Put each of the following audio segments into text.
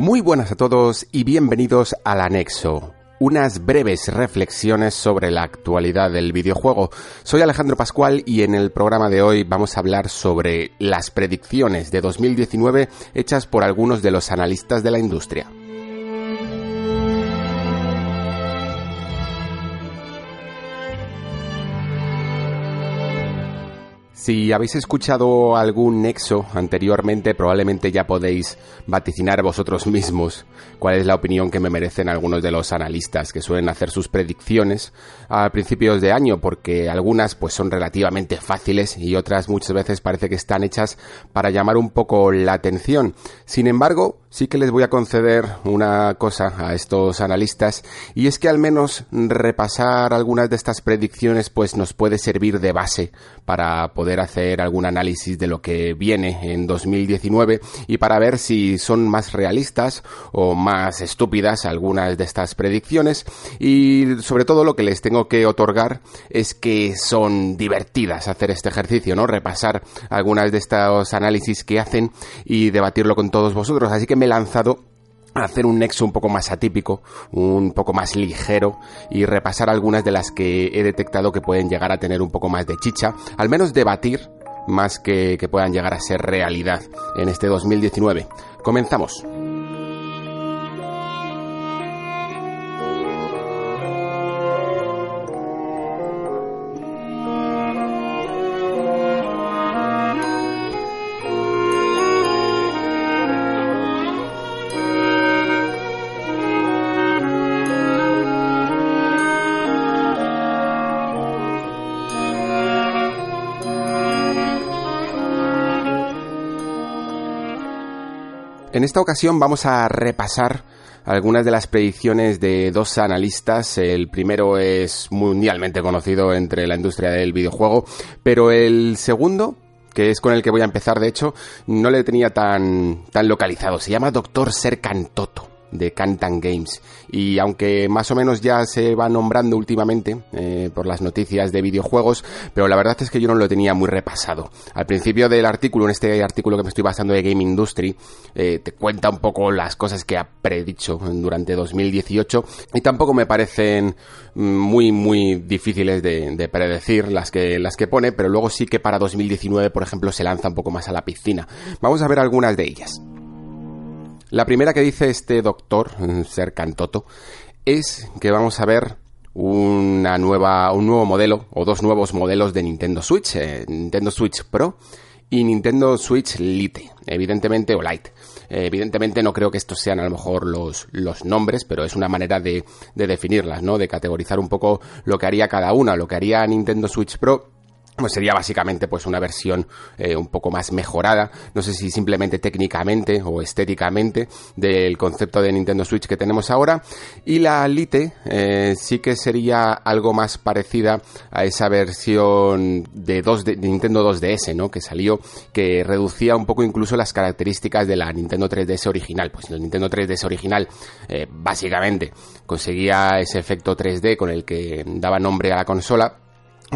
Muy buenas a todos y bienvenidos al anexo. Unas breves reflexiones sobre la actualidad del videojuego. Soy Alejandro Pascual y en el programa de hoy vamos a hablar sobre las predicciones de 2019 hechas por algunos de los analistas de la industria. Si habéis escuchado algún nexo anteriormente, probablemente ya podéis vaticinar vosotros mismos cuál es la opinión que me merecen algunos de los analistas que suelen hacer sus predicciones a principios de año, porque algunas pues son relativamente fáciles y otras muchas veces parece que están hechas para llamar un poco la atención. Sin embargo, sí que les voy a conceder una cosa a estos analistas y es que al menos repasar algunas de estas predicciones pues nos puede servir de base para poder hacer algún análisis de lo que viene en 2019 y para ver si son más realistas o más estúpidas algunas de estas predicciones y sobre todo lo que les tengo que otorgar es que son divertidas hacer este ejercicio, ¿no? Repasar algunas de estos análisis que hacen y debatirlo con todos vosotros. Así que me he lanzado a hacer un nexo un poco más atípico, un poco más ligero y repasar algunas de las que he detectado que pueden llegar a tener un poco más de chicha, al menos debatir más que que puedan llegar a ser realidad en este 2019. Comenzamos. En esta ocasión vamos a repasar algunas de las predicciones de dos analistas. El primero es mundialmente conocido entre la industria del videojuego, pero el segundo que es con el que voy a empezar, de hecho, no le tenía tan, tan localizado. Se llama Doctor Serkan Toto de Cantan Games. Y aunque más o menos ya se va nombrando últimamente eh, por las noticias de videojuegos, pero la verdad es que yo no lo tenía muy repasado. Al principio del artículo, en este artículo que me estoy basando de Game Industry, eh, te cuenta un poco las cosas que ha predicho durante 2018 y tampoco me parecen muy muy difíciles de, de predecir las que las que pone, pero luego sí que para 2019, por ejemplo, se lanza un poco más a la piscina. Vamos a ver algunas de ellas. La primera que dice este doctor, Ser Cantoto, es que vamos a ver una nueva, un nuevo modelo o dos nuevos modelos de Nintendo Switch, eh, Nintendo Switch Pro y Nintendo Switch Lite, evidentemente, o Lite. Eh, evidentemente no creo que estos sean a lo mejor los, los nombres, pero es una manera de, de definirlas, ¿no? De categorizar un poco lo que haría cada una, lo que haría Nintendo Switch Pro sería básicamente pues una versión eh, un poco más mejorada, no sé si simplemente técnicamente o estéticamente del concepto de Nintendo Switch que tenemos ahora. Y la Lite eh, sí que sería algo más parecida a esa versión de, 2 de Nintendo 2DS, ¿no? que salió que reducía un poco incluso las características de la Nintendo 3DS original, pues el Nintendo 3DS original eh, básicamente conseguía ese efecto 3D con el que daba nombre a la consola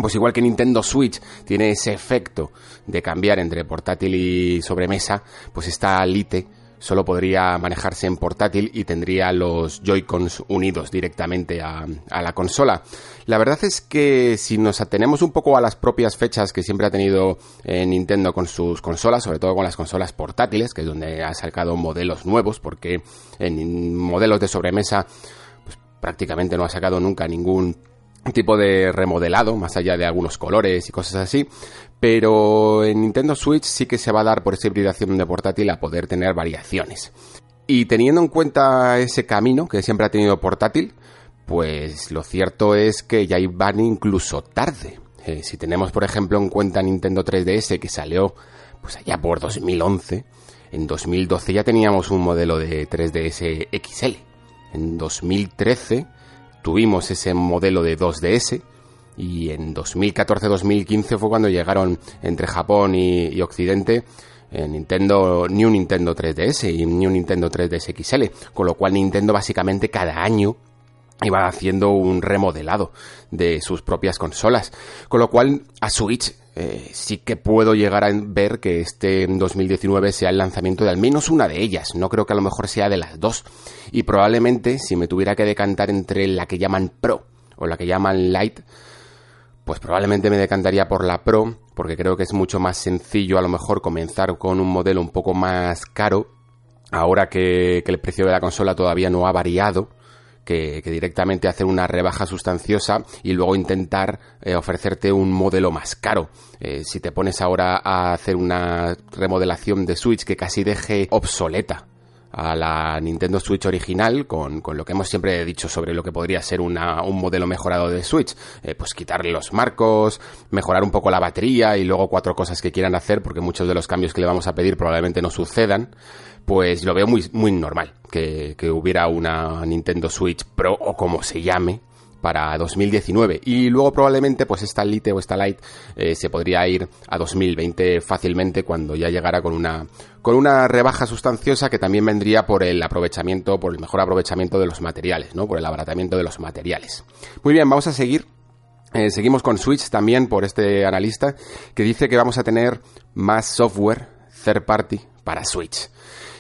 pues igual que Nintendo Switch tiene ese efecto de cambiar entre portátil y sobremesa, pues esta Lite solo podría manejarse en portátil y tendría los Joy-Cons unidos directamente a, la consola. La verdad es que si nos atenemos un poco a las propias fechas que siempre ha tenido eh, Nintendo con sus consolas, sobre todo con las consolas portátiles, que es donde ha sacado modelos nuevos, porque en modelos de sobremesa pues, prácticamente no ha sacado nunca ningún tipo de remodelado, más allá de algunos colores y cosas así, pero en Nintendo Switch sí que se va a dar por esa hibridación de portátil a poder tener variaciones. Y teniendo en cuenta ese camino que siempre ha tenido portátil, pues lo cierto es que ya van incluso tarde. Eh, si tenemos, por ejemplo, en cuenta Nintendo 3DS que salió pues allá por 2011, en 2012 ya teníamos un modelo de 3DS XL. En 2013 tuvimos ese modelo de 2DS y en 2014-2015 fue cuando llegaron entre Japón y, Occidente eh, Nintendo, ni un Nintendo 3DS y un Nintendo 3DS XL, con lo cual Nintendo básicamente cada año iba haciendo un remodelado de sus propias consolas, con lo cual a Switch eh, sí que puedo llegar a ver que este 2019 sea el lanzamiento de al menos una de ellas. No creo que a lo mejor sea de las dos. Y probablemente si me tuviera que decantar entre la que llaman Pro o la que llaman Lite, pues probablemente me decantaría por la Pro, porque creo que es mucho más sencillo a lo mejor comenzar con un modelo un poco más caro, ahora que, el precio de la consola todavía no ha variado. Que, directamente hacer una rebaja sustanciosa y luego intentar eh, ofrecerte un modelo más caro. Eh, si te pones ahora a hacer una remodelación de Switch que casi deje obsoleta a la Nintendo Switch original con, con, lo que hemos siempre dicho sobre lo que podría ser una, un modelo mejorado de Switch. Eh, pues quitarle los marcos, mejorar un poco la batería y luego cuatro cosas que quieran hacer porque muchos de los cambios que le vamos a pedir probablemente no sucedan. Pues lo veo muy, muy normal que, que hubiera una Nintendo Switch Pro o como se llame para 2019 y luego probablemente pues esta Lite o esta Lite eh, se podría ir a 2020 fácilmente cuando ya llegara con una con una rebaja sustanciosa que también vendría por el aprovechamiento por el mejor aprovechamiento de los materiales no por el abaratamiento de los materiales. Muy bien vamos a seguir. Eh, seguimos con Switch también por este analista que dice que vamos a tener más software third party para Switch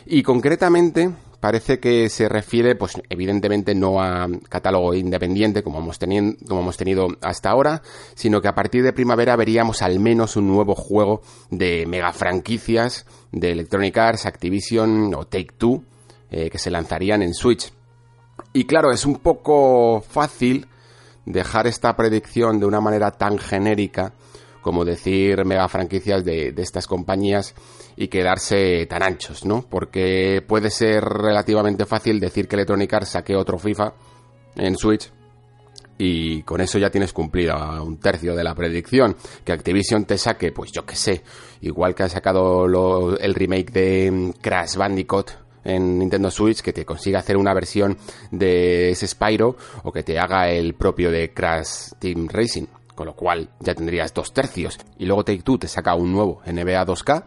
y concretamente parece que se refiere, pues evidentemente no a catálogo independiente como hemos, tenido, hasta ahora, sino que a partir de primavera veríamos al menos un nuevo juego de mega franquicias de Electronic Arts, Activision o Take Two eh, que se lanzarían en Switch. Y claro, es un poco fácil dejar esta predicción de una manera tan genérica como decir mega franquicias de, de estas compañías y quedarse tan anchos, ¿no? Porque puede ser relativamente fácil decir que Electronic Arts saque otro FIFA en Switch y con eso ya tienes cumplida un tercio de la predicción. Que Activision te saque, pues yo qué sé, igual que ha sacado el remake de Crash Bandicoot en Nintendo Switch, que te consiga hacer una versión de ese Spyro o que te haga el propio de Crash Team Racing con lo cual ya tendrías dos tercios. Y luego Take Two te saca un nuevo NBA 2K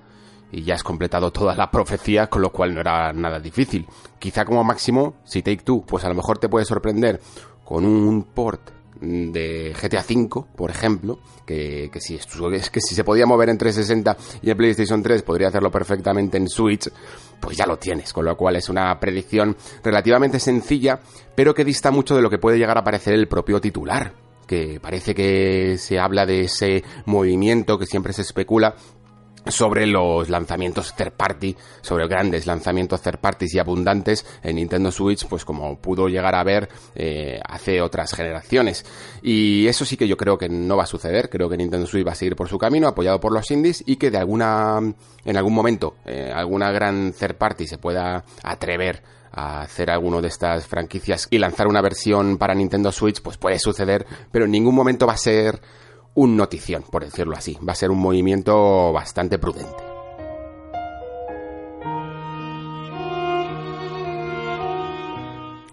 y ya has completado toda la profecía, con lo cual no era nada difícil. Quizá como máximo, si Take Two, pues a lo mejor te puede sorprender con un port de GTA V, por ejemplo, que, que, si, es que si se podía mover en 360 y en PlayStation 3 podría hacerlo perfectamente en Switch, pues ya lo tienes, con lo cual es una predicción relativamente sencilla, pero que dista mucho de lo que puede llegar a parecer el propio titular que parece que se habla de ese movimiento que siempre se especula sobre los lanzamientos third party, sobre grandes lanzamientos third parties y abundantes en Nintendo Switch, pues como pudo llegar a ver eh, hace otras generaciones. Y eso sí que yo creo que no va a suceder, creo que Nintendo Switch va a seguir por su camino, apoyado por los indies, y que de alguna, en algún momento, eh, alguna gran third party se pueda atrever a hacer alguno de estas franquicias y lanzar una versión para Nintendo Switch, pues puede suceder, pero en ningún momento va a ser un notición, por decirlo así. Va a ser un movimiento bastante prudente.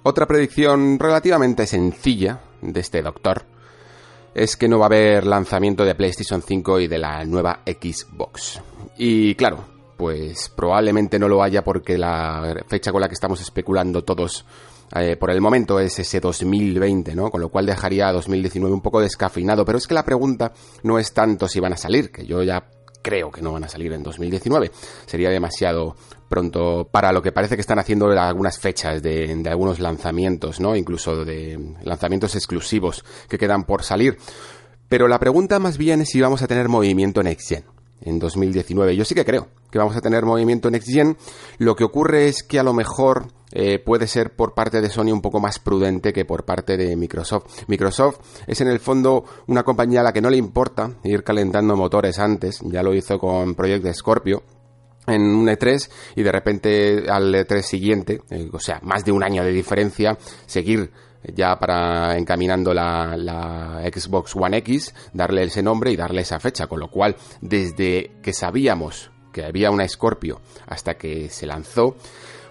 Otra predicción relativamente sencilla de este doctor es que no va a haber lanzamiento de PlayStation 5 y de la nueva Xbox. Y claro, pues probablemente no lo haya porque la fecha con la que estamos especulando todos eh, por el momento es ese 2020, ¿no? Con lo cual dejaría a 2019 un poco descafeinado. Pero es que la pregunta no es tanto si van a salir, que yo ya creo que no van a salir en 2019. Sería demasiado pronto para lo que parece que están haciendo algunas fechas de, de algunos lanzamientos, ¿no? Incluso de lanzamientos exclusivos que quedan por salir. Pero la pregunta más bien es si vamos a tener movimiento Next Gen en 2019. Yo sí que creo que vamos a tener movimiento Next Gen. Lo que ocurre es que a lo mejor eh, puede ser por parte de Sony un poco más prudente que por parte de Microsoft. Microsoft es en el fondo una compañía a la que no le importa ir calentando motores antes. Ya lo hizo con Project Scorpio en un E3 y de repente al E3 siguiente, eh, o sea, más de un año de diferencia, seguir ya para encaminando la, Xbox One X, darle ese nombre y darle esa fecha, con lo cual desde que sabíamos que había una Scorpio hasta que se lanzó,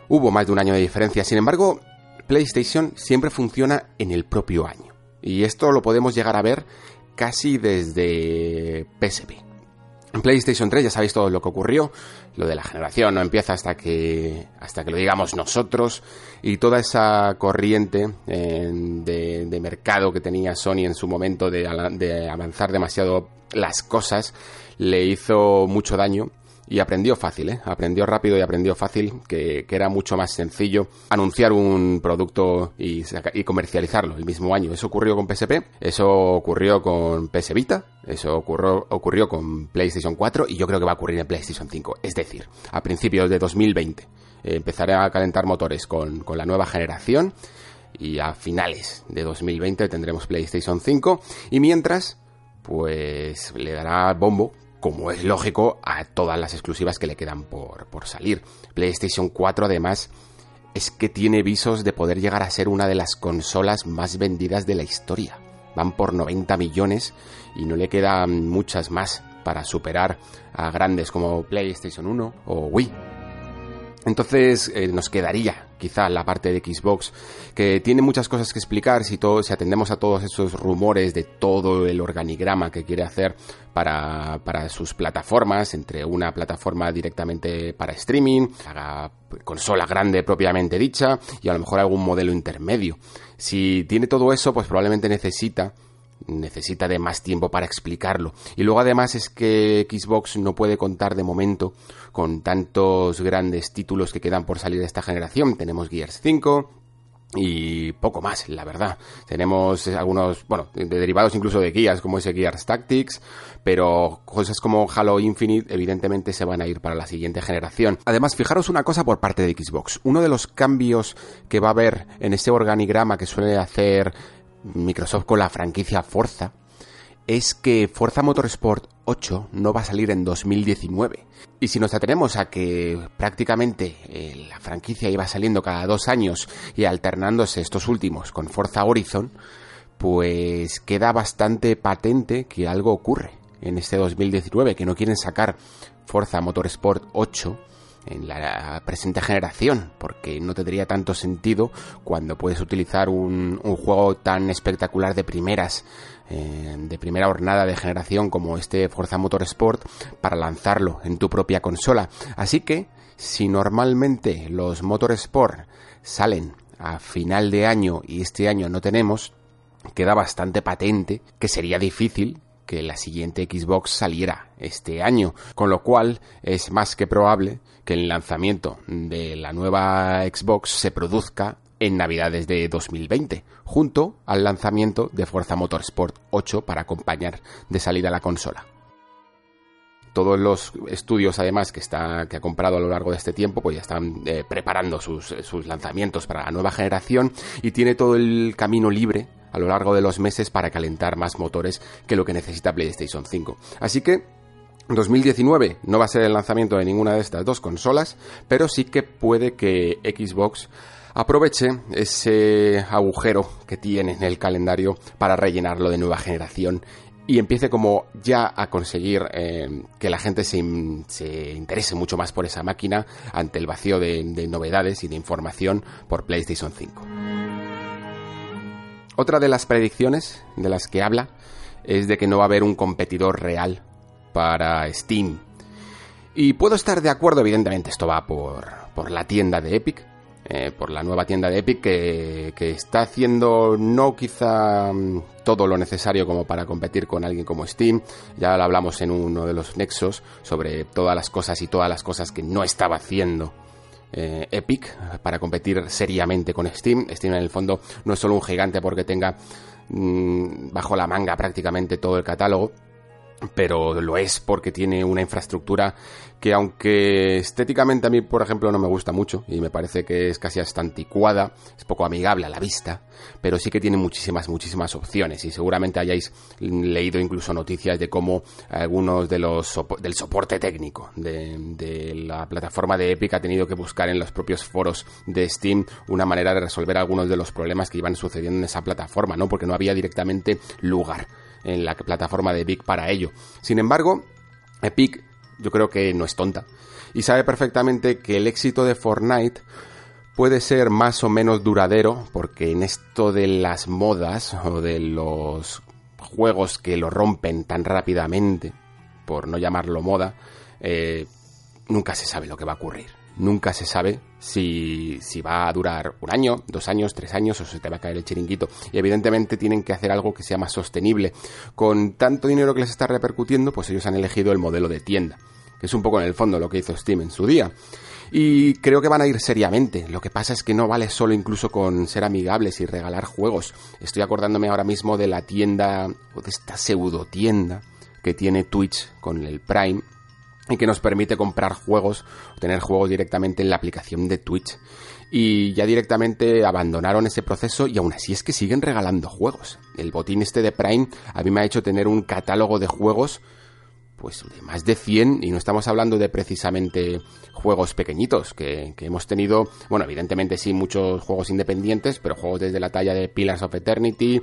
hubo más de un año de diferencia. Sin embargo, PlayStation siempre funciona en el propio año. Y esto lo podemos llegar a ver casi desde PSP. En PlayStation 3 ya sabéis todo lo que ocurrió, lo de la generación no empieza hasta que hasta que lo digamos nosotros y toda esa corriente eh, de, mercado que tenía Sony en su momento de, de avanzar demasiado las cosas le hizo mucho daño y aprendió fácil, ¿eh? aprendió rápido y aprendió fácil, que, era mucho más sencillo anunciar un producto y, comercializarlo el mismo año. Eso ocurrió con PSP, eso ocurrió con PS Vita, eso ocurrió, ocurrió con PlayStation 4 y yo creo que va a ocurrir en PlayStation 5. Es decir, a principios de 2020 eh, empezaré a calentar motores con, con la nueva generación y a finales de 2020 tendremos PlayStation 5 y mientras pues le dará bombo como es lógico, a todas las exclusivas que le quedan por, salir. PlayStation 4 además es que tiene visos de poder llegar a ser una de las consolas más vendidas de la historia. Van por 90 millones y no le quedan muchas más para superar a grandes como PlayStation 1 o Wii. Entonces eh, nos quedaría quizá la parte de Xbox que tiene muchas cosas que explicar si, todo, si atendemos a todos esos rumores de todo el organigrama que quiere hacer para, sus plataformas, entre una plataforma directamente para streaming, haga consola grande propiamente dicha y a lo mejor algún modelo intermedio. Si tiene todo eso, pues probablemente necesita necesita de más tiempo para explicarlo. Y luego además es que Xbox no puede contar de momento con tantos grandes títulos que quedan por salir de esta generación. Tenemos Gears 5, y poco más, la verdad. Tenemos algunos, bueno, derivados incluso de guías como ese Gears Tactics, pero cosas como Halo Infinite evidentemente se van a ir para la siguiente generación. Además, fijaros una cosa por parte de Xbox. Uno de los cambios que va a haber en ese organigrama que suele hacer Microsoft con la franquicia Forza es que Forza Motorsport 8 no va a salir en 2019. Y si nos atenemos a que prácticamente eh, la franquicia iba saliendo cada dos años y alternándose estos últimos con Forza Horizon, pues queda bastante patente que algo ocurre en este 2019, que no quieren sacar Forza Motorsport 8 en la presente generación, porque no tendría tanto sentido cuando puedes utilizar un, juego tan espectacular de primeras, eh, de primera jornada de generación como este Forza Motorsport para lanzarlo en tu propia consola. Así que, si normalmente los Motorsport salen a final de año y este año no tenemos, queda bastante patente que sería difícil que la siguiente Xbox saliera este año, con lo cual es más que probable que el lanzamiento de la nueva Xbox se produzca en Navidades de 2020, junto al lanzamiento de Forza Motorsport 8 para acompañar de salida la consola. Todos los estudios, además, que, está, que ha comprado a lo largo de este tiempo, pues ya están eh, preparando sus, sus lanzamientos para la nueva generación y tiene todo el camino libre a lo largo de los meses para calentar más motores que lo que necesita PlayStation 5. Así que 2019 no va a ser el lanzamiento de ninguna de estas dos consolas, pero sí que puede que Xbox aproveche ese agujero que tiene en el calendario para rellenarlo de nueva generación y empiece como ya a conseguir eh, que la gente se, interese mucho más por esa máquina ante el vacío de, de novedades y de información por PlayStation 5. Otra de las predicciones de las que habla es de que no va a haber un competidor real para Steam. Y puedo estar de acuerdo, evidentemente esto va por, por la tienda de Epic, eh, por la nueva tienda de Epic que, que, está haciendo no quizá mm, todo lo necesario como para competir con alguien como Steam. Ya lo hablamos en uno de los nexos sobre todas las cosas y todas las cosas que no estaba haciendo eh, Epic para competir seriamente con Steam. Steam en el fondo no es solo un gigante porque tenga mm, bajo la manga prácticamente todo el catálogo, pero lo es porque tiene una infraestructura que aunque estéticamente a mí, por ejemplo, no me gusta mucho y me parece que es casi hasta anticuada, es poco amigable a la vista, pero sí que tiene muchísimas, muchísimas opciones y seguramente hayáis leído incluso noticias de cómo algunos de los del soporte técnico de, de la plataforma de Epic ha tenido que buscar en los propios foros de Steam una manera de resolver algunos de los problemas que iban sucediendo en esa plataforma, ¿no? Porque no había directamente lugar en la plataforma de Epic para ello. Sin embargo, Epic yo creo que no es tonta. Y sabe perfectamente que el éxito de Fortnite puede ser más o menos duradero, porque en esto de las modas o de los juegos que lo rompen tan rápidamente, por no llamarlo moda, eh, nunca se sabe lo que va a ocurrir. Nunca se sabe si, si, va a durar un año, dos años, tres años o se te va a caer el chiringuito. Y evidentemente tienen que hacer algo que sea más sostenible. Con tanto dinero que les está repercutiendo, pues ellos han elegido el modelo de tienda que es un poco en el fondo lo que hizo Steam en su día. Y creo que van a ir seriamente. Lo que pasa es que no vale solo incluso con ser amigables y regalar juegos. Estoy acordándome ahora mismo de la tienda, o de esta pseudo tienda que tiene Twitch con el Prime y que nos permite comprar juegos tener juegos directamente en la aplicación de Twitch. Y ya directamente abandonaron ese proceso y aún así es que siguen regalando juegos. El botín este de Prime a mí me ha hecho tener un catálogo de juegos pues de más de 100 y no estamos hablando de precisamente juegos pequeñitos que, hemos tenido, bueno, evidentemente sí muchos juegos independientes, pero juegos desde la talla de Pillars of Eternity,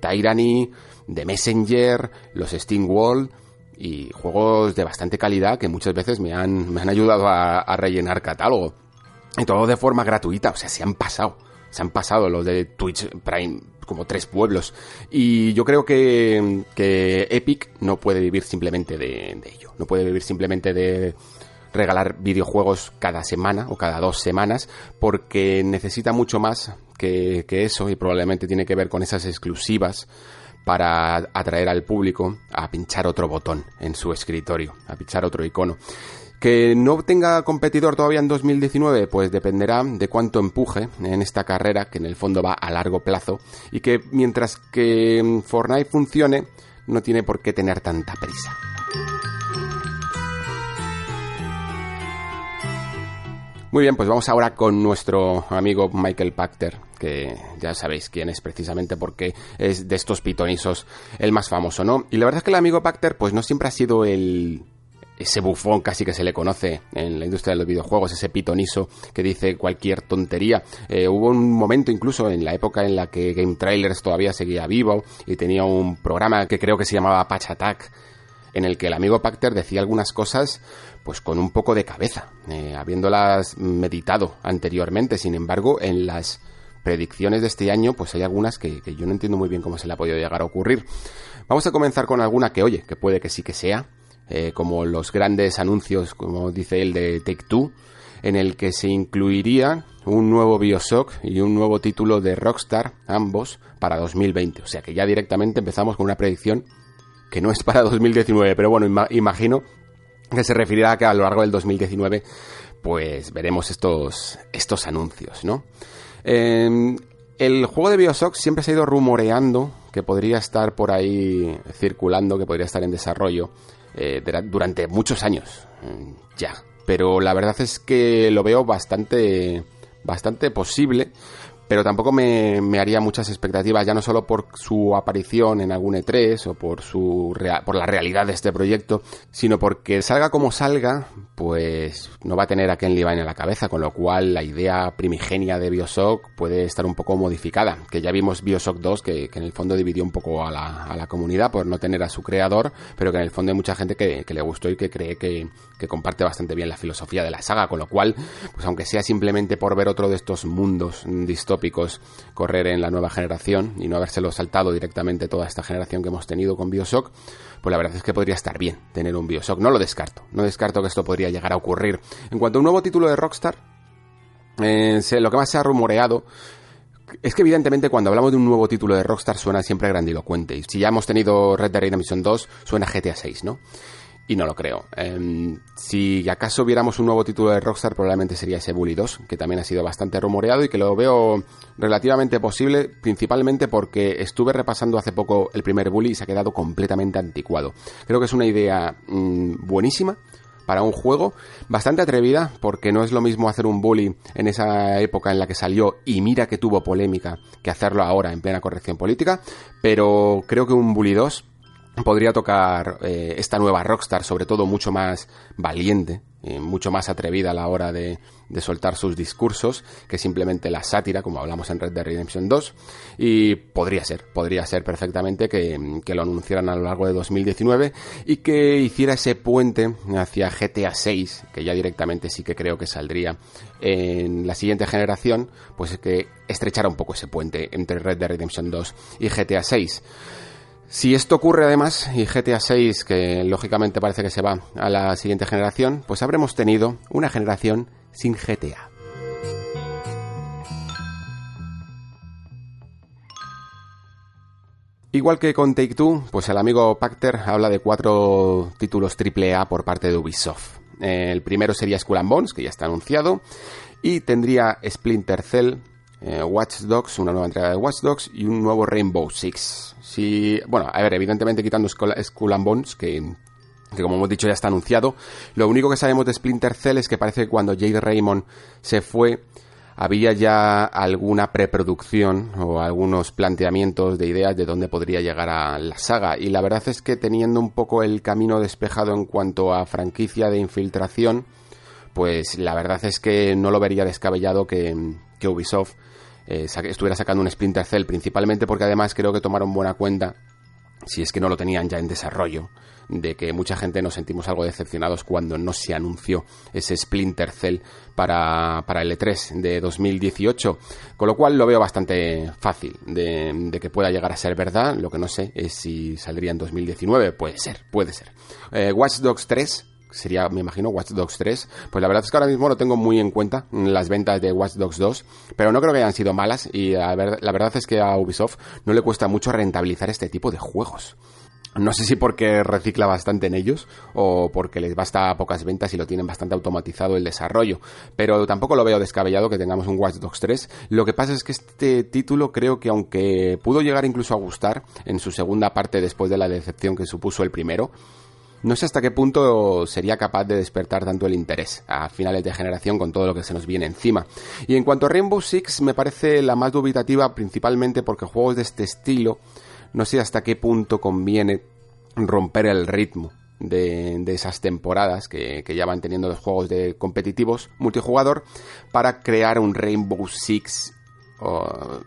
Tyranny, The Messenger, los Steam World y juegos de bastante calidad que muchas veces me han, me han ayudado a, rellenar catálogo. Y todo de forma gratuita, o sea, se han pasado se han pasado los de Twitch Prime como tres pueblos. Y yo creo que, que Epic no puede vivir simplemente de, ello. No puede vivir simplemente de regalar videojuegos cada semana o cada dos semanas porque necesita mucho más que, que eso y probablemente tiene que ver con esas exclusivas para atraer al público a pinchar otro botón en su escritorio, a pinchar otro icono. Que no tenga competidor todavía en 2019, pues dependerá de cuánto empuje en esta carrera, que en el fondo va a largo plazo, y que mientras que Fortnite funcione, no tiene por qué tener tanta prisa. Muy bien, pues vamos ahora con nuestro amigo Michael Pachter, que ya sabéis quién es precisamente porque es de estos pitonisos el más famoso, ¿no? Y la verdad es que el amigo Pachter pues no siempre ha sido el ese bufón casi que se le conoce en la industria de los videojuegos, ese pitoniso que dice cualquier tontería. Eh, hubo un momento incluso en la época en la que Game Trailers todavía seguía vivo y tenía un programa que creo que se llamaba Patch Attack, en el que el amigo Pacter decía algunas cosas pues con un poco de cabeza, eh, habiéndolas meditado anteriormente. Sin embargo, en las predicciones de este año, pues hay algunas que, yo no entiendo muy bien cómo se le ha podido llegar a ocurrir. Vamos a comenzar con alguna que, oye, que puede que sí que sea, eh, como los grandes anuncios, como dice él, de Take Two, en el que se incluiría un nuevo Bioshock y un nuevo título de Rockstar, ambos, para 2020. O sea que ya directamente empezamos con una predicción que no es para 2019, pero bueno, imagino que se referirá a que a lo largo del 2019 pues veremos estos, estos anuncios, ¿no? Em, el juego de Bioshock siempre se ha ido rumoreando que podría estar por ahí circulando, que podría estar en desarrollo eh, durante muchos años mm, ya. Pero la verdad es que lo veo bastante, bastante posible pero tampoco me, haría muchas expectativas, ya no solo por su aparición en algún E3 o por, su por la realidad de este proyecto, sino porque salga como salga, pues no va a tener a Ken Levine en la cabeza, con lo cual la idea primigenia de Bioshock puede estar un poco modificada, que ya vimos Bioshock 2 que, en el fondo dividió un poco a la, a la, comunidad por no tener a su creador, pero que en el fondo hay mucha gente que, que le gustó y que cree que, que comparte bastante bien la filosofía de la saga, con lo cual, pues aunque sea simplemente por ver otro de estos mundos distópicos, correr en la nueva generación y no habérselo saltado directamente toda esta generación que hemos tenido con Bioshock, pues la verdad es que podría estar bien tener un Bioshock. No lo descarto, no descarto que esto podría llegar a ocurrir. En cuanto a un nuevo título de Rockstar, eh, lo que más se ha rumoreado es que evidentemente cuando hablamos de un nuevo título de Rockstar suena siempre grandilocuente. Y si ya hemos tenido Red Dead Redemption 2, suena GTA 6, ¿no? Y no lo creo. Em, si acaso viéramos un nuevo título de Rockstar, probablemente sería ese Bully 2, que también ha sido bastante rumoreado y que lo veo relativamente posible, principalmente porque estuve repasando hace poco el primer Bully y se ha quedado completamente anticuado. Creo que es una idea mm, buenísima para un juego bastante atrevida porque no es lo mismo hacer un bully en esa época en la que salió y mira que tuvo polémica que hacerlo ahora en plena corrección política, pero creo que un bully 2 podría tocar eh, esta nueva Rockstar, sobre todo mucho más valiente, eh, mucho más atrevida a la hora de, de, soltar sus discursos que simplemente la sátira, como hablamos en Red Dead Redemption 2. Y podría ser, podría ser perfectamente que, que lo anunciaran a lo largo de 2019 y que hiciera ese puente hacia GTA 6, que ya directamente sí que creo que saldría en la siguiente generación, pues que estrechara un poco ese puente entre Red Dead Redemption 2 y GTA 6. Si esto ocurre además, y GTA 6, que lógicamente parece que se va a la siguiente generación, pues habremos tenido una generación sin GTA. Igual que con Take Two, pues el amigo Pacter habla de cuatro títulos AAA por parte de Ubisoft. El primero sería Skull and Bones, que ya está anunciado, y tendría Splinter Cell, eh, Watch Dogs, una nueva entrega de Watch Dogs y un nuevo Rainbow Six. Si, bueno, a ver, evidentemente quitando Skull and Bones, que, como hemos dicho ya está anunciado. Lo único que sabemos de Splinter Cell es que parece que cuando Jade Raymond se fue, había ya alguna preproducción o algunos planteamientos de ideas de dónde podría llegar a la saga. Y la verdad es que teniendo un poco el camino despejado en cuanto a franquicia de infiltración, pues la verdad es que no lo vería descabellado que, que Ubisoft eh, estuviera sacando un Splinter Cell, principalmente porque además creo que tomaron buena cuenta, si es que no lo tenían ya en desarrollo, de que mucha gente nos sentimos algo decepcionados cuando no se anunció ese Splinter Cell para, para el E3 de 2018, con lo cual lo veo bastante fácil de, que pueda llegar a ser verdad, lo que no sé es si saldría en 2019, puede ser, puede ser. Eh, Watch Dogs 3 sería, me imagino, Watch Dogs 3. Pues la verdad es que ahora mismo lo tengo muy en cuenta, las ventas de Watch Dogs 2, pero no creo que hayan sido malas y la verdad es que a Ubisoft no le cuesta mucho rentabilizar este tipo de juegos. No sé si porque recicla bastante en ellos o porque les basta pocas ventas y lo tienen bastante automatizado el desarrollo. Pero tampoco lo veo descabellado que tengamos un Watch Dogs 3. Lo que pasa es que este título creo que aunque pudo llegar incluso a gustar en su segunda parte después de la decepción que supuso el primero, no sé hasta qué punto sería capaz de despertar tanto el interés a finales de generación con todo lo que se nos viene encima. Y en cuanto a Rainbow Six, me parece la más dubitativa principalmente porque juegos de este estilo no sé hasta qué punto conviene romper el ritmo de, esas temporadas que, ya van teniendo los juegos de competitivos multijugador para crear un Rainbow Six o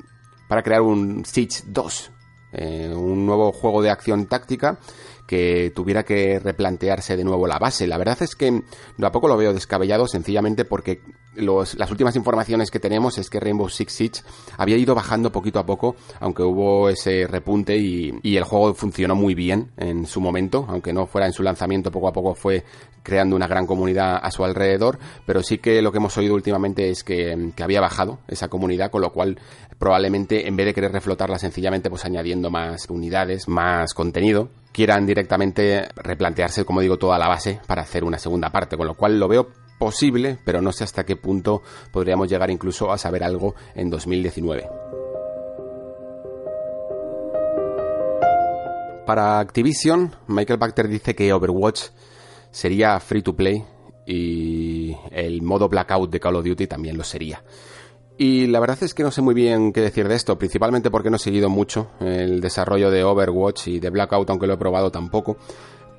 para crear un Siege 2 eh, un nuevo juego de acción táctica que tuviera que replantearse de nuevo la base. La verdad es que a poco lo veo descabellado sencillamente porque las últimas informaciones que tenemos es que Rainbow Six Siege había ido bajando poquito a poco, aunque hubo ese repunte y, y el juego funcionó muy bien en su momento, aunque no fuera en su lanzamiento, poco a poco fue creando una gran comunidad a su alrededor, pero sí que lo que hemos oído últimamente es que, había bajado esa comunidad, con lo cual probablemente en vez de querer reflotarla sencillamente pues añadiendo más unidades, más contenido, quieran directamente replantearse, como digo, toda la base para hacer una segunda parte, con lo cual lo veo posible, pero no sé hasta qué punto podríamos llegar incluso a saber algo en 2019. Para Activision, Michael Bacter dice que Overwatch sería free to play y el modo blackout de Call of Duty también lo sería. Y la verdad es que no sé muy bien qué decir de esto, principalmente porque no he seguido mucho el desarrollo de Overwatch y de Blackout, aunque lo he probado tampoco.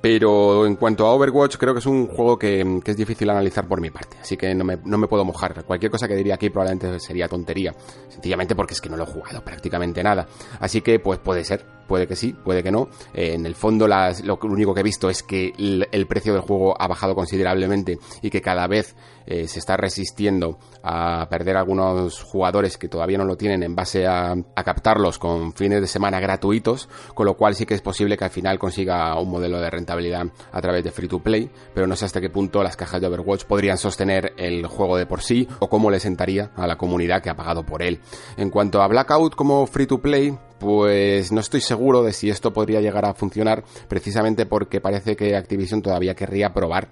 Pero en cuanto a Overwatch, creo que es un juego que, es difícil analizar por mi parte, así que no me, no me, puedo mojar. Cualquier cosa que diría aquí probablemente sería tontería, sencillamente porque es que no lo he jugado prácticamente nada. Así que, pues puede ser, puede que sí, puede que no. Eh, en el fondo, las, lo, único que he visto es que el, precio del juego ha bajado considerablemente y que cada vez eh, se está resistiendo a perder algunos jugadores que todavía no lo tienen en base a, a captarlos con fines de semana gratuitos, con lo cual sí que es posible que al final consiga un modelo de rentabilidad a través de free to play, pero no sé hasta qué punto las cajas de Overwatch podrían sostener el juego de por sí o cómo le sentaría a la comunidad que ha pagado por él. En cuanto a Blackout como free to play, pues no estoy seguro de si esto podría llegar a funcionar, precisamente porque parece que Activision todavía querría probar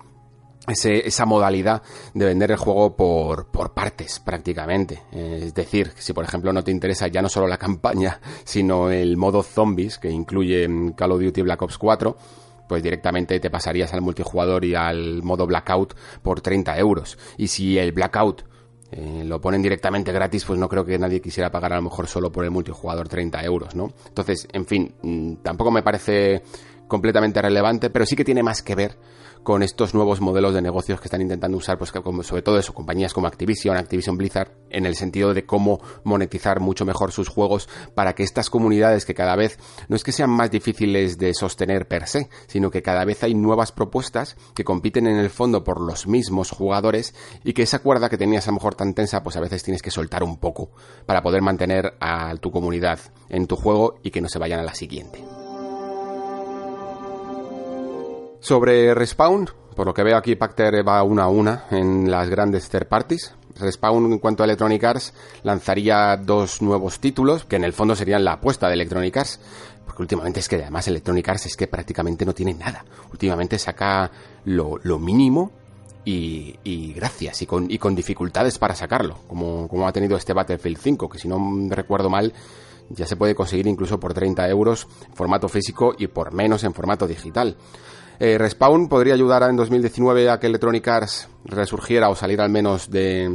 esa modalidad de vender el juego por, partes prácticamente. Es decir, si por ejemplo no te interesa ya no solo la campaña, sino el modo zombies que incluye Call of Duty Black Ops 4, pues directamente te pasarías al multijugador y al modo Blackout por 30 euros. Y si el Blackout eh, lo ponen directamente gratis, pues no creo que nadie quisiera pagar a lo mejor solo por el multijugador 30 euros, ¿no? Entonces, en fin, mm, tampoco me parece completamente relevante, pero sí que tiene más que ver con estos nuevos modelos de negocios que están intentando usar, pues sobre todo eso, compañías como Activision, Activision Blizzard, en el sentido de cómo monetizar mucho mejor sus juegos para que estas comunidades que cada vez no es que sean más difíciles de sostener per se, sino que cada vez hay nuevas propuestas que compiten en el fondo por los mismos jugadores y que esa cuerda que tenías a lo mejor tan tensa, pues a veces tienes que soltar un poco para poder mantener a tu comunidad en tu juego y que no se vayan a la siguiente. Sobre Respawn, por lo que veo aquí Pacter va una a una en las grandes third parties. Respawn en cuanto a Electronic Arts lanzaría dos nuevos títulos que en el fondo serían la apuesta de Electronic Arts. Porque últimamente es que además Electronic Arts es que prácticamente no tiene nada. Últimamente saca lo, mínimo y, gracias, y con, y con dificultades para sacarlo, como, como ha tenido este Battlefield 5, que si no recuerdo mal ya se puede conseguir incluso por 30 euros en formato físico y por menos en formato digital. Eh, Respawn podría ayudar en 2019 a que Electronic Arts resurgiera o salir al menos de,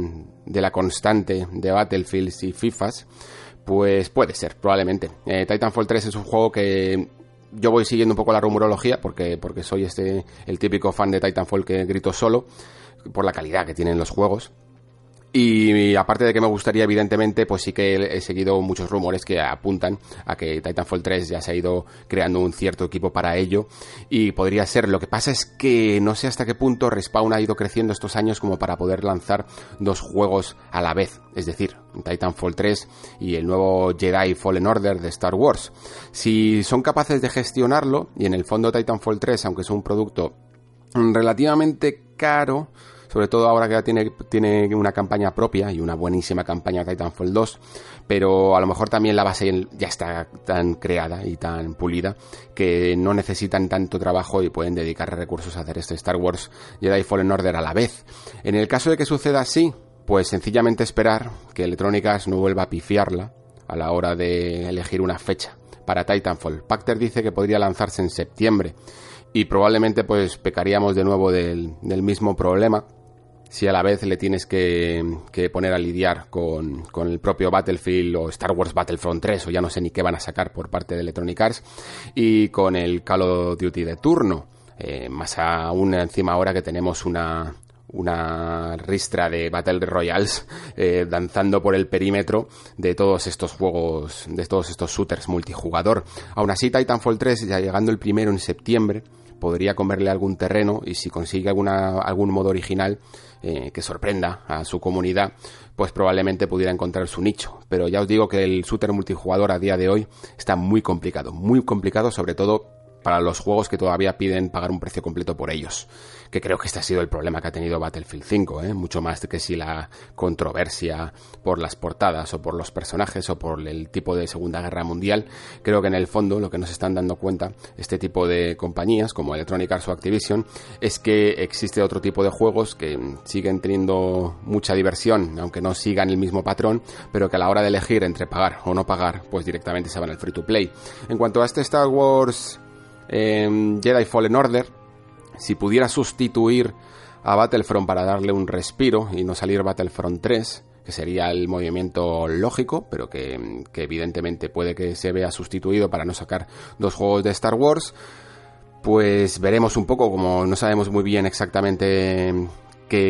la constante de Battlefields y FIFAs. Pues puede ser, probablemente. Eh, Titanfall 3 es un juego que yo voy siguiendo un poco la rumorología porque, porque soy este, el típico fan de Titanfall que grito solo por la calidad que tienen los juegos. Y aparte de que me gustaría, evidentemente, pues sí que he seguido muchos rumores que apuntan a que Titanfall 3 ya se ha ido creando un cierto equipo para ello y podría ser. Lo que pasa es que no sé hasta qué punto Respawn ha ido creciendo estos años como para poder lanzar dos juegos a la vez, es decir, Titanfall 3 y el nuevo Jedi Fallen Order de Star Wars. Si son capaces de gestionarlo, y en el fondo Titanfall 3, aunque es un producto relativamente caro, sobre todo ahora que ya tiene, tiene una campaña propia y una buenísima campaña Titanfall 2, pero a lo mejor también la base ya está tan creada y tan pulida que no necesitan tanto trabajo y pueden dedicar recursos a hacer este Star Wars Jedi Fallen Order a la vez. En el caso de que suceda así, pues sencillamente esperar que Electronic no vuelva a pifiarla a la hora de elegir una fecha para Titanfall. Pacter dice que podría lanzarse en septiembre y probablemente pues pecaríamos de nuevo del, del mismo problema si a la vez le tienes que, poner a lidiar con, el propio Battlefield o Star Wars Battlefront 3 o ya no sé ni qué van a sacar por parte de Electronic Arts y con el Call of Duty de turno. Eh, más aún encima ahora que tenemos una, una ristra de Battle Royals eh, danzando por el perímetro de todos estos juegos, de todos estos shooters multijugador. Aún así, Titanfall 3, ya llegando el primero en septiembre, podría comerle algún terreno y si consigue alguna, algún modo original eh, que sorprenda a su comunidad, pues probablemente pudiera encontrar su nicho. Pero ya os digo que el shooter multijugador a día de hoy está muy complicado, muy complicado sobre todo para los juegos que todavía piden pagar un precio completo por ellos. Que creo que este ha sido el problema que ha tenido Battlefield 5, ¿eh? mucho más que si la controversia por las portadas o por los personajes o por el tipo de Segunda Guerra Mundial. Creo que en el fondo lo que nos están dando cuenta este tipo de compañías como Electronic Arts o Activision es que existe otro tipo de juegos que siguen teniendo mucha diversión, aunque no sigan el mismo patrón, pero que a la hora de elegir entre pagar o no pagar, pues directamente se van al free to play. En cuanto a este Star Wars Jedi Fallen Order, si pudiera sustituir a Battlefront para darle un respiro y no salir Battlefront 3, que sería el movimiento lógico, pero que, evidentemente puede que se vea sustituido para no sacar dos juegos de Star Wars, pues veremos un poco, como no sabemos muy bien exactamente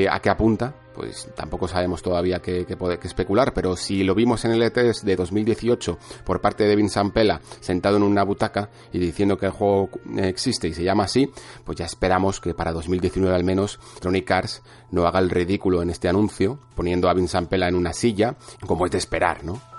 a qué apunta, pues tampoco sabemos todavía qué, puede especular, pero si lo vimos en el E3 de 2018 por parte de Vincent Pella sentado en una butaca y diciendo que el juego existe y se llama así, pues ya esperamos que para 2019 al menos Tronic Arts no haga el ridículo en este anuncio, poniendo a Vincent Pella en una silla, como es de esperar, ¿no?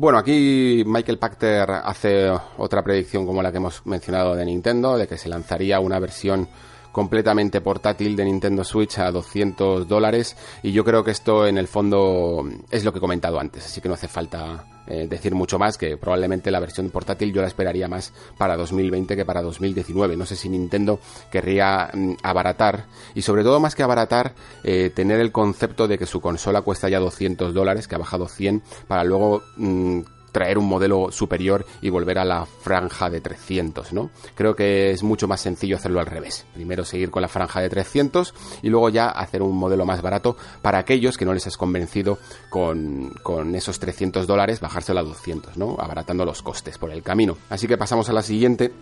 Bueno, aquí Michael Pachter hace otra predicción como la que hemos mencionado de Nintendo, de que se lanzaría una versión completamente portátil de Nintendo Switch a 200 dólares. Y yo creo que esto en el fondo es lo que he comentado antes, así que no hace falta eh, decir mucho más, que probablemente la versión portátil yo la esperaría más para 2020 que para 2019. No sé si Nintendo querría mm, abaratar y sobre todo más que abaratar, eh, tener el concepto de que su consola cuesta ya 200 dólares, que ha bajado 100, para luego... Mm, traer un modelo superior y volver a la franja de 300, ¿no? Creo que es mucho más sencillo hacerlo al revés. Primero seguir con la franja de 300 y luego ya hacer un modelo más barato para aquellos que no les has convencido con, con esos 300 dólares, bajárselo a 200, ¿no? Abaratando los costes por el camino. Así que pasamos a la siguiente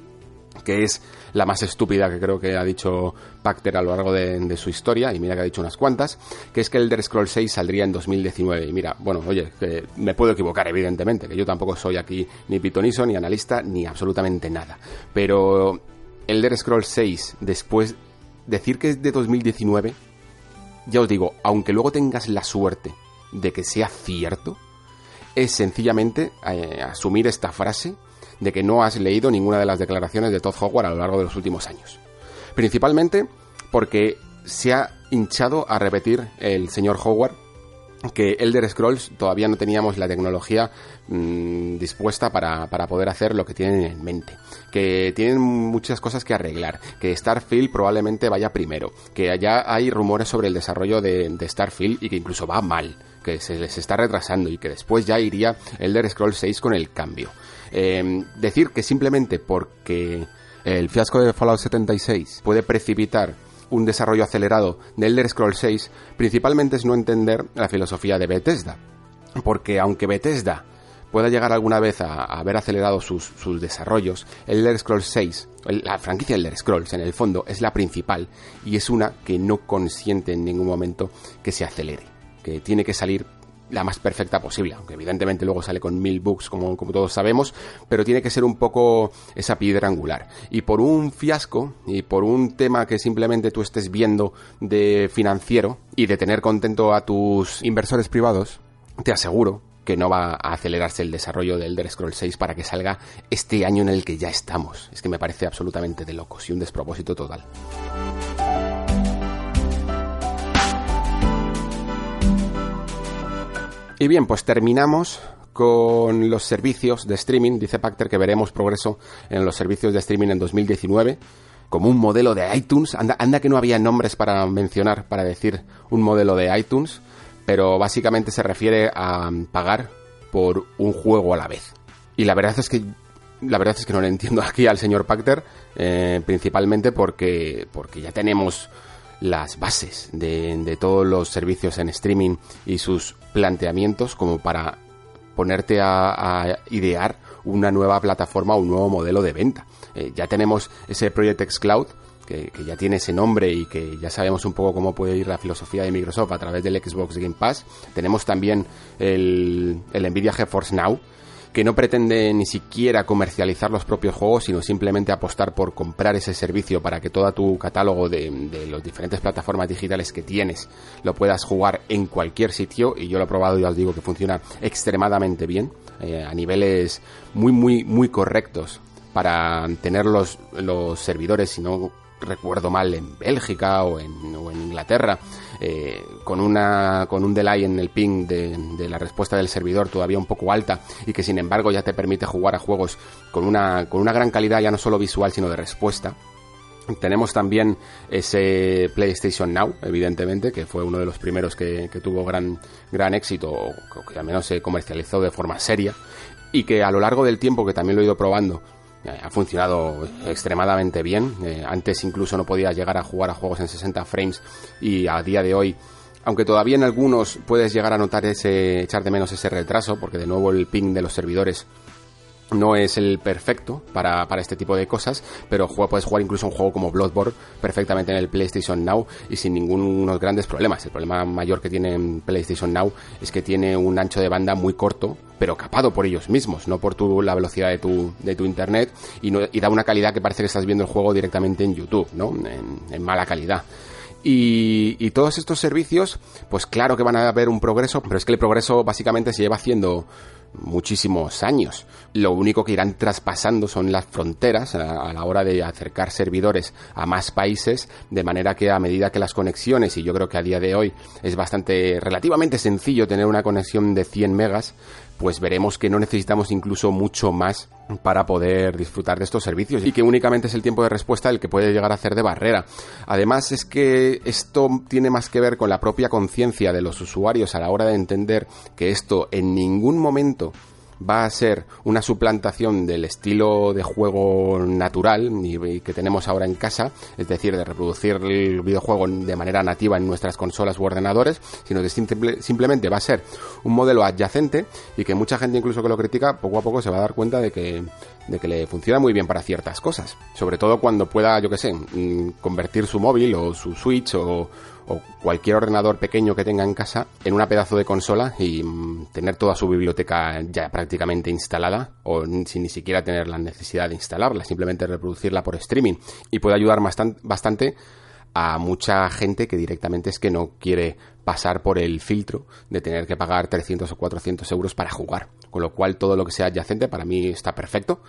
que es la más estúpida que creo que ha dicho Pacter a lo largo de, su historia, y mira que ha dicho unas cuantas, que es que el Elder Scroll 6 saldría en 2019. Y mira, bueno, oye, que me puedo equivocar, evidentemente, que yo tampoco soy aquí ni pitoniso, ni analista, ni absolutamente nada. Pero el Elder Scroll 6, después, decir que es de 2019, ya os digo, aunque luego tengas la suerte de que sea cierto, es sencillamente eh, asumir esta frase de que no has leído ninguna de las declaraciones de Todd Howard a lo largo de los últimos años. Principalmente porque se ha hinchado a repetir el señor Howard que Elder Scrolls todavía no teníamos la tecnología mm, dispuesta para, poder hacer lo que tienen en mente. Que tienen muchas cosas que arreglar. Que Starfield probablemente vaya primero. Que allá hay rumores sobre el desarrollo de, de Starfield y que incluso va mal. Que se les está retrasando y que después ya iría Elder Scrolls 6 con el cambio. Eh, decir que simplemente porque el fiasco de Fallout 76 puede precipitar un desarrollo acelerado de Elder Scrolls 6, principalmente es no entender la filosofía de Bethesda. Porque aunque Bethesda pueda llegar alguna vez a, haber acelerado sus, desarrollos, Elder Scrolls 6, la franquicia Elder Scrolls en el fondo es la principal y es una que no consiente en ningún momento que se acelere, que tiene que salir la más perfecta posible, aunque evidentemente luego sale con mil bugs como, como todos sabemos, pero tiene que ser un poco esa piedra angular. Y por un fiasco y por un tema que simplemente tú estés viendo de financiero y de tener contento a tus inversores privados, te aseguro que no va a acelerarse el desarrollo del Elder Scroll 6 para que salga este año en el que ya estamos. Es que me parece absolutamente de locos y un despropósito total. Y bien, pues terminamos con los servicios de streaming. Dice Pacter que veremos progreso en los servicios de streaming en 2019 como un modelo de iTunes. Anda, anda que no había nombres para mencionar, para decir un modelo de iTunes, pero básicamente se refiere a pagar por un juego a la vez. Y la verdad es que la verdad es que no le entiendo aquí al señor Pacter, eh, principalmente porque, porque ya tenemos las bases de, todos los servicios en streaming y sus planteamientos como para ponerte a, idear una nueva plataforma un nuevo modelo de venta. Eh, ya tenemos ese Project X Cloud, que, ya tiene ese nombre y que ya sabemos un poco cómo puede ir la filosofía de Microsoft a través del Xbox Game Pass. Tenemos también el, el Nvidia GeForce Now, que no pretende ni siquiera comercializar los propios juegos, sino simplemente apostar por comprar ese servicio para que todo tu catálogo de, de las diferentes plataformas digitales que tienes lo puedas jugar en cualquier sitio. Y yo lo he probado y os digo que funciona extremadamente bien, eh, a niveles muy, muy, muy correctos para tener los, los servidores, si no recuerdo mal, en Bélgica o en, o en Inglaterra eh, con, una, con un delay en el ping de, la respuesta del servidor todavía un poco alta y que sin embargo ya te permite jugar a juegos con una, con una gran calidad ya no solo visual sino de respuesta. Tenemos también ese PlayStation Now, evidentemente, que fue uno de los primeros que, tuvo gran, gran éxito, o que al menos se comercializó de forma seria, y que a lo largo del tiempo que también lo he ido probando, ha funcionado extremadamente bien. Eh, antes incluso no podía llegar a jugar a juegos en 60 frames y a día de hoy, aunque todavía en algunos puedes llegar a notar ese, echar de menos ese retraso, porque de nuevo el ping de los servidores no es el perfecto para, para, este tipo de cosas, pero puedes jugar incluso un juego como Bloodborne perfectamente en el PlayStation Now y sin ningunos grandes problemas. El problema mayor que tiene PlayStation Now es que tiene un ancho de banda muy corto, pero capado por ellos mismos, no por tu, la velocidad de tu, de tu internet y, no, y da una calidad que parece que estás viendo el juego directamente en YouTube, ¿no? En, en mala calidad. Y, y, todos estos servicios, pues claro que van a haber un progreso, pero es que el progreso básicamente se lleva haciendo muchísimos años. Lo único que irán traspasando son las fronteras a, la hora de acercar servidores a más países, de manera que a medida que las conexiones, y yo creo que a día de hoy es bastante relativamente sencillo tener una conexión de 100 megas, pues veremos que no necesitamos incluso mucho más para poder disfrutar de estos servicios y que únicamente es el tiempo de respuesta el que puede llegar a hacer de barrera. Además es que esto tiene más que ver con la propia conciencia de los usuarios a la hora de entender que esto en ningún momento va a ser una suplantación del estilo de juego natural y, que tenemos ahora en casa, es decir, de reproducir el videojuego de manera nativa en nuestras consolas u ordenadores, sino que simplemente va a ser un modelo adyacente y que mucha gente incluso que lo critica poco a poco se va a dar cuenta de que, de que le funciona muy bien para ciertas cosas, sobre todo cuando pueda, yo que sé, mm, convertir su móvil o su Switch o o cualquier ordenador pequeño que tenga en casa en una pedazo de consola y mm, tener toda su biblioteca ya prácticamente instalada o sin ni siquiera tener la necesidad de instalarla, simplemente reproducirla por streaming y puede ayudar bastante a mucha gente que directamente es que no quiere pasar por el filtro de tener que pagar 300 o 400 euros para jugar. Con lo cual todo lo que sea adyacente para mí está perfecto.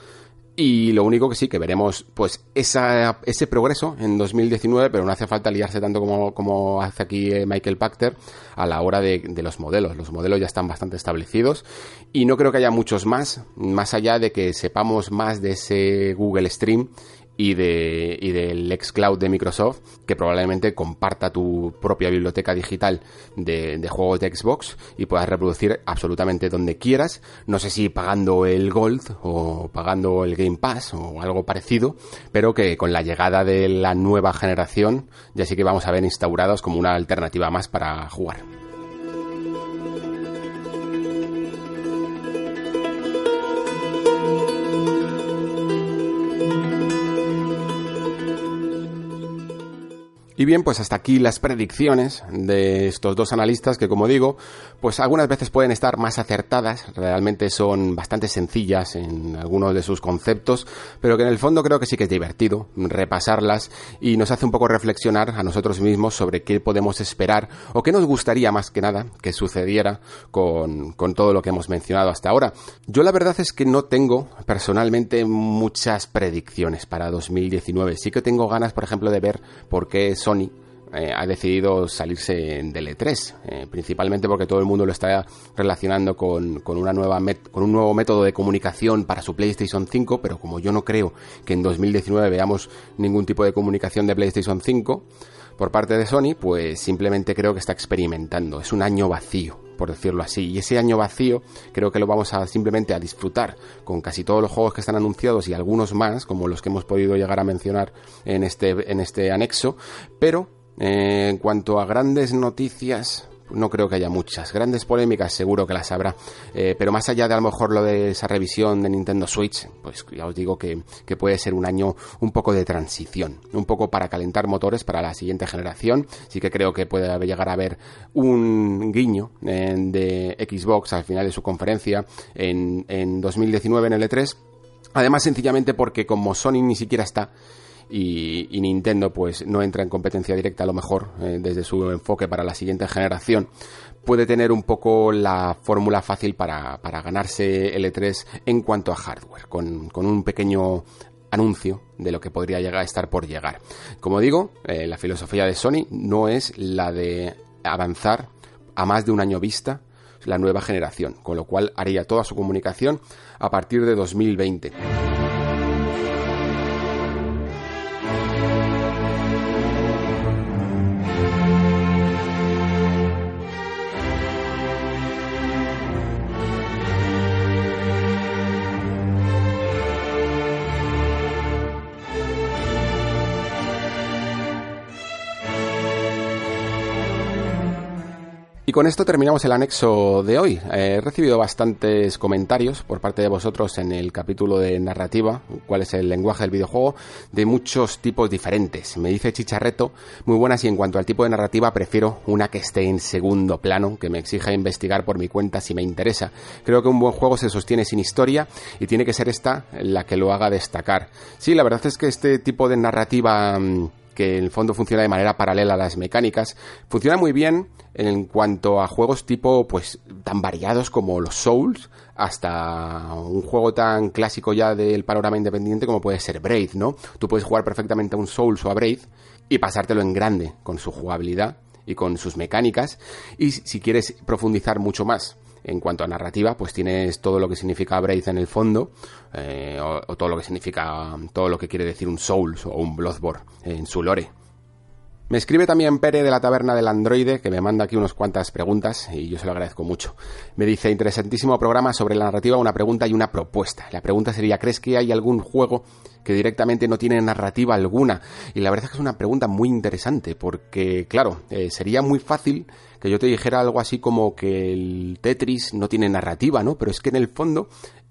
Y lo único que sí, que veremos pues esa, ese progreso en 2019, pero no hace falta liarse tanto como, como hace aquí eh, Michael Pachter a la hora de, de, los modelos. Los modelos ya están bastante establecidos y no creo que haya muchos más, más allá de que sepamos más de ese Google Stream y, de, y del xCloud de Microsoft, que probablemente comparta tu propia biblioteca digital de, de, juegos de Xbox y puedas reproducir absolutamente donde quieras. No sé si pagando el Gold o pagando el Game Pass o algo parecido, pero que con la llegada de la nueva generación ya sí que vamos a ver instaurados como una alternativa más para jugar. Y bien, pues hasta aquí las predicciones de estos dos analistas que, como digo, pues algunas veces pueden estar más acertadas, realmente son bastante sencillas en algunos de sus conceptos, pero que en el fondo creo que sí que es divertido repasarlas y nos hace un poco reflexionar a nosotros mismos sobre qué podemos esperar o qué nos gustaría más que nada que sucediera con, con todo lo que hemos mencionado hasta ahora. Yo la verdad es que no tengo personalmente muchas predicciones para 2019. Sí que tengo ganas, por ejemplo, de ver por qué Sony eh, ha decidido salirse del E3, eh, principalmente porque todo el mundo lo está relacionando con, una nueva con un nuevo método de comunicación para su PlayStation 5, pero como yo no creo que en 2019 veamos ningún tipo de comunicación de PlayStation 5 por parte de Sony, pues simplemente creo que está experimentando. Es un año vacío, por decirlo así. Y ese año vacío creo que lo vamos a simplemente a disfrutar con casi todos los juegos que están anunciados y algunos más, como los que hemos podido llegar a mencionar en este, en este anexo. Pero eh, en cuanto a grandes noticias, no creo que haya muchas. Grandes polémicas seguro que las habrá. Eh, pero más allá de a lo mejor lo de esa revisión de Nintendo Switch, pues ya os digo que, puede ser un año un poco de transición. Un poco para calentar motores para la siguiente generación. Sí que creo que puede llegar a haber un guiño de Xbox al final de su conferencia en, en 2019 en el E3. Además, sencillamente porque como Sony ni siquiera está y, Nintendo pues no entra en competencia directa a lo mejor eh, desde su enfoque para la siguiente generación puede tener un poco la fórmula fácil para, para ganarse el E3 en cuanto a hardware con, con un pequeño anuncio de lo que podría llegar a estar por llegar. Como digo, eh, la filosofía de Sony no es la de avanzar a más de un año vista la nueva generación, con lo cual haría toda su comunicación a partir de 2020. Y con esto terminamos el anexo de hoy. Eh, he recibido bastantes comentarios por parte de vosotros en el capítulo de narrativa, cuál es el lenguaje del videojuego, de muchos tipos diferentes. Me dice Chicharreto, muy buenas y en cuanto al tipo de narrativa prefiero una que esté en segundo plano, que me exija investigar por mi cuenta si me interesa. Creo que un buen juego se sostiene sin historia y tiene que ser esta la que lo haga destacar. Sí, la verdad es que este tipo de narrativa mm, que en el fondo funciona de manera paralela a las mecánicas. Funciona muy bien en cuanto a juegos tipo, pues, tan variados como los Souls, hasta un juego tan clásico ya del panorama independiente como puede ser Braid, ¿no? Tú puedes jugar perfectamente a un Souls o a Braid y pasártelo en grande con su jugabilidad y con sus mecánicas. Y si quieres profundizar mucho más en cuanto a narrativa, pues tienes todo lo que significa Braid en el fondo, eh, o, todo lo que significa, todo lo que quiere decir un Souls o un Bloodborne en su lore. Me escribe también Pere de la Taberna del Androide, que me manda aquí unas cuantas preguntas y yo se lo agradezco mucho. Me dice, interesantísimo programa sobre la narrativa, una pregunta y una propuesta. La pregunta sería, ¿crees que hay algún juego que directamente no tiene narrativa alguna? Y la verdad es que es una pregunta muy interesante, porque, claro, eh, sería muy fácil que yo te dijera algo así como que el Tetris no tiene narrativa, ¿no? Pero es que en el fondo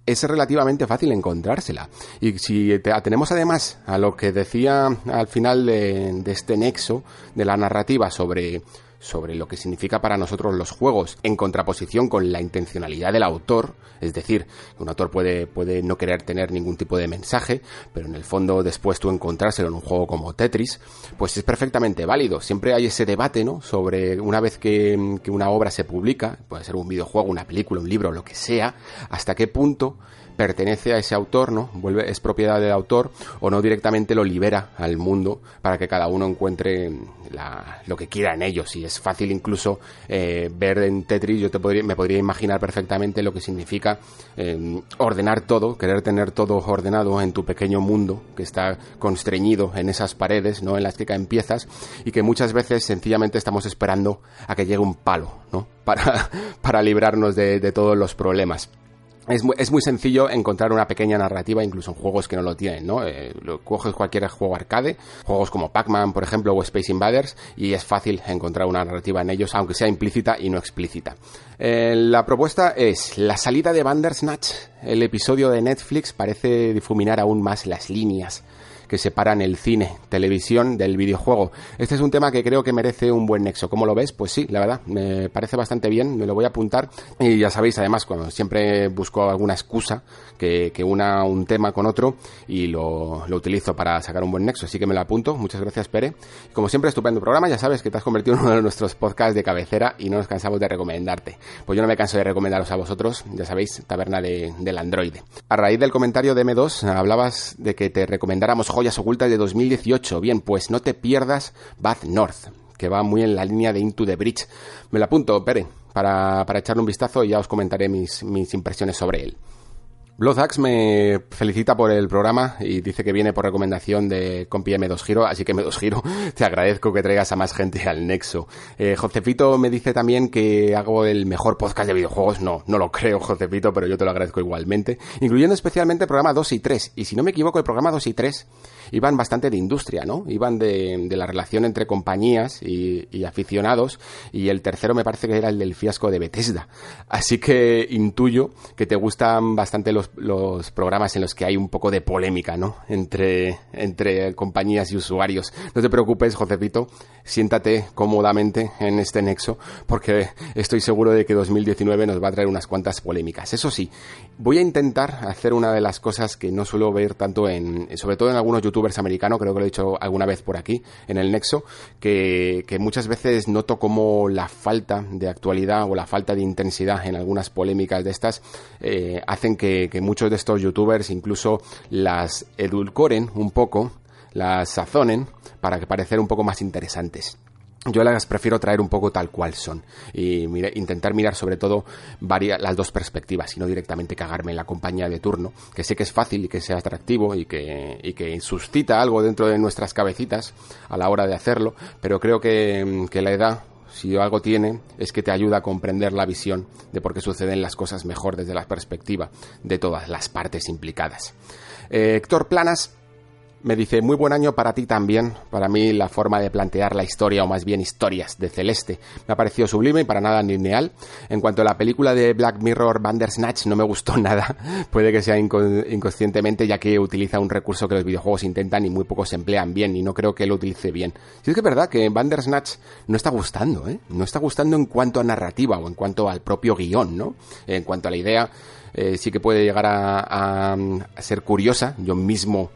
es relativamente fácil encontrársela. Y si te atenemos además a lo que decía al final de, este nexo de la narrativa sobre sobre lo que significa para nosotros los juegos en contraposición con la intencionalidad del autor, es decir, un autor puede, puede no querer tener ningún tipo de mensaje, pero en el fondo después tú encontrárselo en un juego como Tetris, pues es perfectamente válido. Siempre hay ese debate, ¿no? Sobre una vez que, que una obra se publica, puede ser un videojuego, una película, un libro, lo que sea, hasta qué punto pertenece a ese autor, ¿no? Vuelve, es propiedad del autor o no directamente lo libera al mundo para que cada uno encuentre lo que quiera en ellos. Y es fácil incluso eh, ver en Tetris, yo te podría, me podría imaginar perfectamente lo que significa em, ordenar todo, querer tener todo ordenado en tu pequeño mundo que está constreñido en esas paredes, ¿no? En las que caen piezas y que muchas veces sencillamente estamos esperando a que llegue un palo, ¿no? Para, para librarnos de todos los problemas es muy, es muy, sencillo encontrar una pequeña narrativa, incluso en juegos que no lo tienen, ¿no? Eh, lo, coges cualquier juego arcade, juegos como Pac-Man, por ejemplo, o Space Invaders, y es fácil encontrar una narrativa en ellos, aunque sea implícita y no explícita. Eh, la propuesta es la salida de Bandersnatch. El episodio de Netflix parece difuminar aún más las líneas que separan el cine, televisión del videojuego. Este es un tema que creo que merece un buen nexo. ¿Cómo lo ves? Pues sí, la verdad, me parece bastante bien, me lo voy a apuntar. Y ya sabéis, además, cuando siempre busco alguna excusa que, una un tema con otro y lo, utilizo para sacar un buen nexo, así que me lo apunto. Muchas gracias, Pere. Como siempre, estupendo programa, ya sabes que te has convertido en uno de nuestros podcasts de cabecera y no nos cansamos de recomendarte. Pues yo no me canso de recomendaros a vosotros, ya sabéis, Taberna de, del Androide. A raíz del comentario de M2, hablabas de que te recomendáramos joyas ocultas de 2018. Bien, pues no te pierdas Bath North, que va muy en la línea de Into the Bridge. Me lo apunto, Pere, para, para echarle un vistazo y ya os comentaré mis, mis impresiones sobre él. Bloodax me felicita por el programa y dice que viene por recomendación de compi M2 Giro, así que M2 Giro, te agradezco que traigas a más gente al Nexo. Eh, Josefito me dice también que hago el mejor podcast de videojuegos. No, no lo creo, Josefito, pero yo te lo agradezco igualmente. Incluyendo especialmente el programa 2 y 3. Y si no me equivoco, el programa 2 y 3 iban bastante de industria, ¿no? Iban de, la relación entre compañías y, aficionados. Y el tercero me parece que era el del fiasco de Bethesda. Así que intuyo que te gustan bastante los los, programas en los que hay un poco de polémica, ¿no? Entre, entre compañías y usuarios. No te preocupes, Josepito, siéntate cómodamente en este nexo, porque estoy seguro de que 2019 nos va a traer unas cuantas polémicas. Eso sí, voy a intentar hacer una de las cosas que no suelo ver tanto en, sobre todo en algunos youtubers americanos, creo que lo he dicho alguna vez por aquí, en el nexo, que, que muchas veces noto como la falta de actualidad o la falta de intensidad en algunas polémicas de estas eh, hacen que muchos de estos youtubers incluso las edulcoren un poco, las sazonen para que parecer un poco más interesantes. Yo las prefiero traer un poco tal cual son y intentar mirar sobre todo varias, las dos perspectivas y no directamente cagarme en la compañía de turno, que sé que es fácil y que sea atractivo y que, y que suscita algo dentro de nuestras cabecitas a la hora de hacerlo, pero creo que, que la edad si algo tiene, es que te ayuda a comprender la visión de por qué suceden las cosas mejor desde la perspectiva de todas las partes implicadas. Eh, Héctor Planas me dice, muy buen año para ti también. Para mí la forma de plantear la historia, o más bien historias, de Celeste, me ha parecido sublime y para nada lineal. En cuanto a la película de Black Mirror Bandersnatch, no me gustó nada. Puede que sea inconscientemente, ya que utiliza un recurso que los videojuegos intentan y muy pocos emplean bien, y no creo que lo utilice bien. Si es que es verdad que Bandersnatch no está gustando, ¿eh? No está gustando en cuanto a narrativa o en cuanto al propio guion, ¿no? En cuanto a la idea, eh, sí que puede llegar a, a ser curiosa. Yo mismo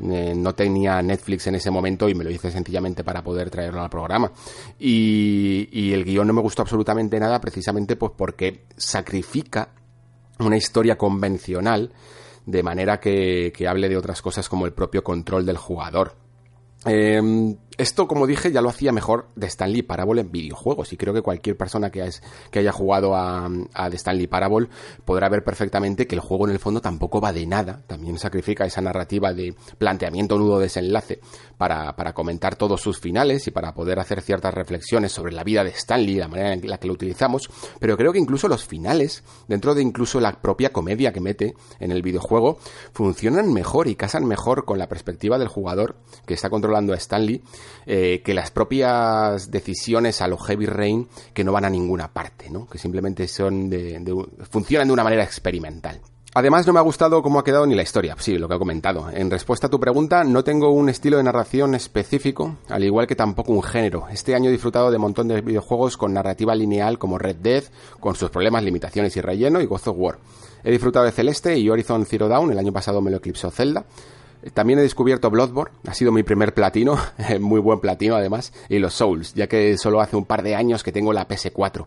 Eh, no tenía Netflix en ese momento y me lo hice sencillamente para poder traerlo al programa. Y, y el guion no me gustó absolutamente nada precisamente pues porque sacrifica una historia convencional de manera que, que hable de otras cosas como el propio control del jugador. Eh, esto, como dije, ya lo hacía mejor de Stanley Parable en videojuegos y creo que cualquier persona que, que haya jugado a, a The Stanley Parable podrá ver perfectamente que el juego en el fondo tampoco va de nada, también sacrifica esa narrativa de planteamiento nudo-desenlace para, para comentar todos sus finales y para poder hacer ciertas reflexiones sobre la vida de Stanley y la manera en la que lo utilizamos, pero creo que incluso los finales, dentro de incluso la propia comedia que mete en el videojuego, funcionan mejor y casan mejor con la perspectiva del jugador que está controlando a Stanley eh, que las propias decisiones a lo Heavy Rain que no van a ninguna parte, ¿no? Que simplemente son de, de, funcionan de una manera experimental. Además, no me ha gustado cómo ha quedado ni la historia, sí, lo que he comentado. En respuesta a tu pregunta, no tengo un estilo de narración específico, al igual que tampoco un género. Este año he disfrutado de un montón de videojuegos con narrativa lineal como Red Dead, con sus problemas, limitaciones y relleno, y God of War. He disfrutado de Celeste y Horizon Zero Dawn, el año pasado me lo eclipsó Zelda. También he descubierto Bloodborne, ha sido mi primer platino, muy buen platino además, y los Souls, ya que solo hace un par de años que tengo la PS4.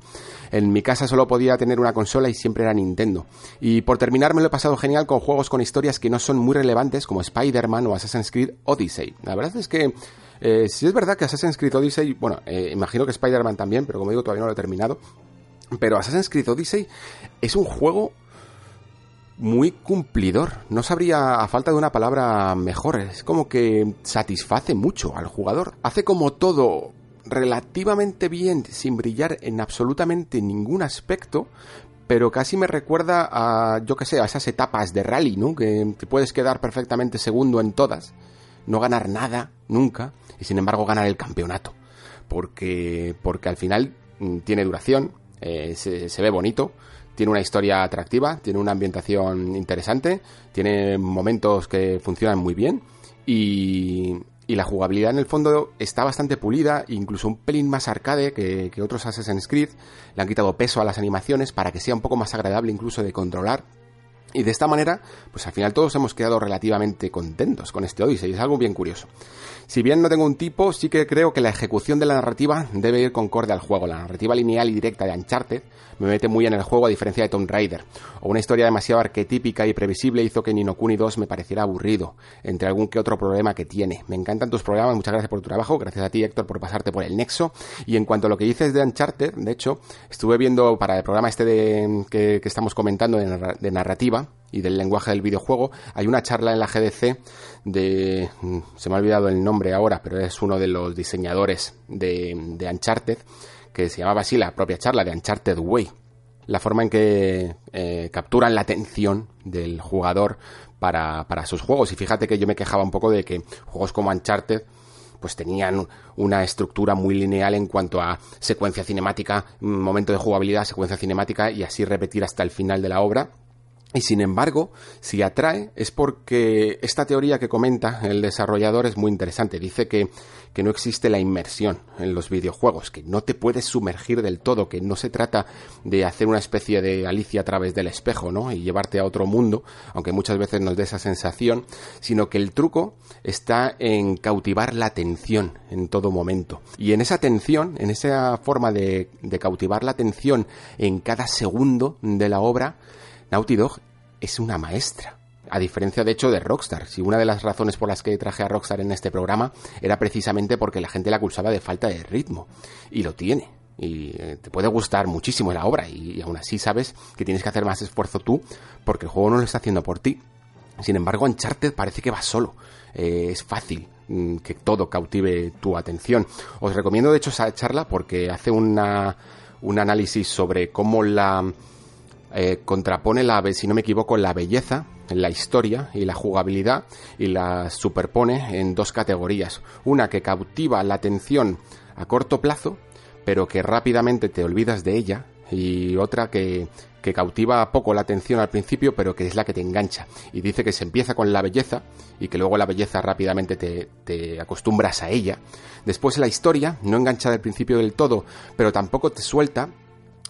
En mi casa solo podía tener una consola y siempre era Nintendo. Y por terminar me lo he pasado genial con juegos con historias que no son muy relevantes como Spider-Man o Assassin's Creed Odyssey. La verdad es que eh, si es verdad que Assassin's Creed Odyssey, bueno, eh, imagino que Spider-Man también, pero como digo todavía no lo he terminado. Pero Assassin's Creed Odyssey es un juego muy cumplidor. No sabría, a falta de una palabra mejor, es como que satisface mucho al jugador. Hace como todo relativamente bien, sin brillar en absolutamente ningún aspecto, pero casi me recuerda a, yo que sé, a esas etapas de rally, ¿no? Que te puedes quedar perfectamente segundo en todas, no ganar nada, nunca, y sin embargo ganar el campeonato. Porque, porque al final mm, tiene duración, eh, se, se ve bonito, tiene una historia atractiva, tiene una ambientación interesante, tiene momentos que funcionan muy bien y, y la jugabilidad en el fondo está bastante pulida, incluso un pelín más arcade que, que, otros Assassin's Creed. Le han quitado peso a las animaciones para que sea un poco más agradable incluso de controlar. Y de esta manera, pues al final todos hemos quedado relativamente contentos con este Odyssey, es algo bien curioso. Si bien no tengo un tipo, sí que creo que la ejecución de la narrativa debe ir concorde al juego. La narrativa lineal y directa de Uncharted me mete muy en el juego a diferencia de Tomb Raider. O una historia demasiado arquetípica y previsible hizo que Nino Kuni 2 me pareciera aburrido, entre algún que otro problema que tiene. Me encantan tus programas, muchas gracias por tu trabajo, gracias a ti Héctor por pasarte por el nexo. Y en cuanto a lo que dices de Uncharted, de hecho, estuve viendo para el programa este de, que, estamos comentando de narrativa, y del lenguaje del videojuego, hay una charla en la GDC de... se me ha olvidado el nombre ahora, pero es uno de los diseñadores de, de Uncharted, que se llamaba así la propia charla de Uncharted Way. La forma en que eh, capturan la atención del jugador para, para sus juegos. Y fíjate que yo me quejaba un poco de que juegos como Uncharted pues tenían una estructura muy lineal en cuanto a secuencia cinemática, momento de jugabilidad, secuencia cinemática y así repetir hasta el final de la obra y sin embargo, si atrae es porque esta teoría que comenta el desarrollador es muy interesante. Dice que, que, no existe la inmersión en los videojuegos, que no te puedes sumergir del todo, que no se trata de hacer una especie de Alicia a través del espejo, ¿no? Y llevarte a otro mundo, aunque muchas veces nos dé esa sensación, sino que el truco está en cautivar la atención en todo momento. Y en esa atención, en esa forma de, de cautivar la atención en cada segundo de la obra, Naughty Dog es una maestra. A diferencia, de hecho, de Rockstar. Si una de las razones por las que traje a Rockstar en este programa era precisamente porque la gente la acusaba de falta de ritmo. Y lo tiene. Y eh, te puede gustar muchísimo la obra. Y, aún así sabes que tienes que hacer más esfuerzo tú porque el juego no lo está haciendo por ti. Sin embargo, Uncharted parece que va solo. Eh, es fácil mm, que todo cautive tu atención. Os recomiendo, de hecho, esa charla porque hace una, un análisis sobre cómo la eh, contrapone la, si no me equivoco, la belleza, la historia y la jugabilidad y la superpone en dos categorías. Una que cautiva la atención a corto plazo, pero que rápidamente te olvidas de ella, y otra que, que cautiva poco la atención al principio, pero que es la que te engancha. Y dice que se empieza con la belleza y que luego la belleza rápidamente te, te acostumbras a ella. Después la historia no engancha del principio del todo, pero tampoco te suelta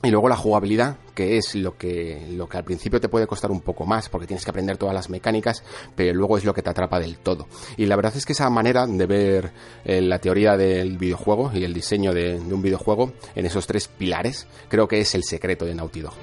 Y luego la jugabilidad, que es lo que, lo que al principio te puede costar un poco más, porque tienes que aprender todas las mecánicas, pero luego es lo que te atrapa del todo. Y la verdad es que esa manera de ver eh, la teoría del videojuego y el diseño de, de, un videojuego en esos tres pilares, creo que es el secreto de Naughty Dog.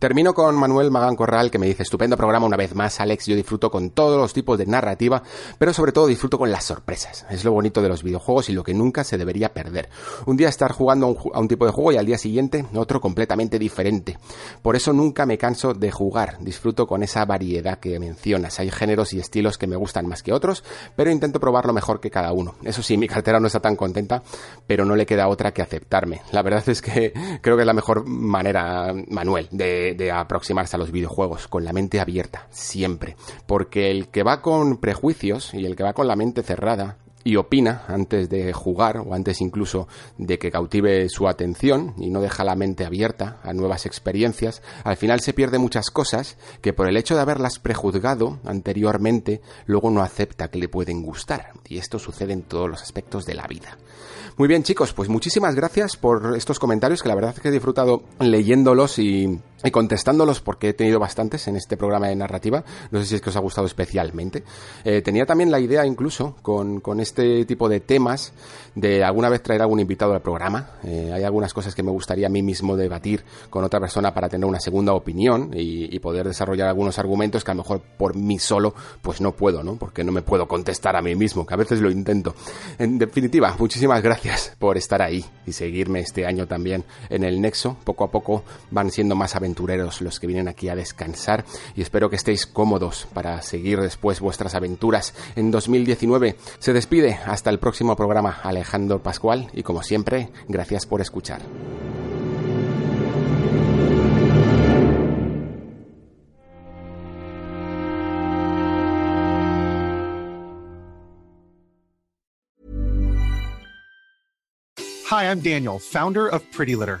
Termino con Manuel Magán Corral que me dice, estupendo programa una vez más, Alex, yo disfruto con todos los tipos de narrativa, pero sobre todo disfruto con las sorpresas. Es lo bonito de los videojuegos y lo que nunca se debería perder. Un día estar jugando a un, tipo de juego y al día siguiente otro completamente diferente. Por eso nunca me canso de jugar, disfruto con esa variedad que mencionas. Hay géneros y estilos que me gustan más que otros, pero intento probar lo mejor que cada uno. Eso sí, mi cartera no está tan contenta, pero no le queda otra que aceptarme. La verdad es que creo que es la mejor manera, Manuel, de aproximarse a los videojuegos, con la mente abierta, siempre. Porque el que va con prejuicios y el que va con la mente cerrada y opina antes de jugar o antes incluso de que cautive su atención y no deja la mente abierta a nuevas experiencias, al final se pierde muchas cosas que por el hecho de haberlas prejuzgado anteriormente luego no acepta que le pueden gustar. Y esto sucede en todos los aspectos de la vida. Muy bien chicos, pues muchísimas gracias por estos comentarios que la verdad es que he disfrutado leyéndolos y y contestándolos porque he tenido bastantes en este programa de narrativa. No sé si es que os ha gustado especialmente. Eh, tenía también la idea incluso con, con, este tipo de temas de alguna vez traer algún invitado al programa. Eh, hay algunas cosas que me gustaría a mí mismo debatir con otra persona para tener una segunda opinión y, poder desarrollar algunos argumentos que a lo mejor por mí solo pues no puedo, ¿no? Porque no me puedo contestar a mí mismo, que a veces lo intento. En definitiva, muchísimas gracias por estar ahí y seguirme este año también en el Nexo. Poco a poco van siendo más aventuras aventureros los que vienen aquí a descansar y espero que estéis cómodos para seguir después vuestras aventuras en 2019. Se despide hasta el próximo programa Alejandro Pascual y como siempre, gracias por escuchar. Hi, I'm Daniel, founder of Pretty Litter.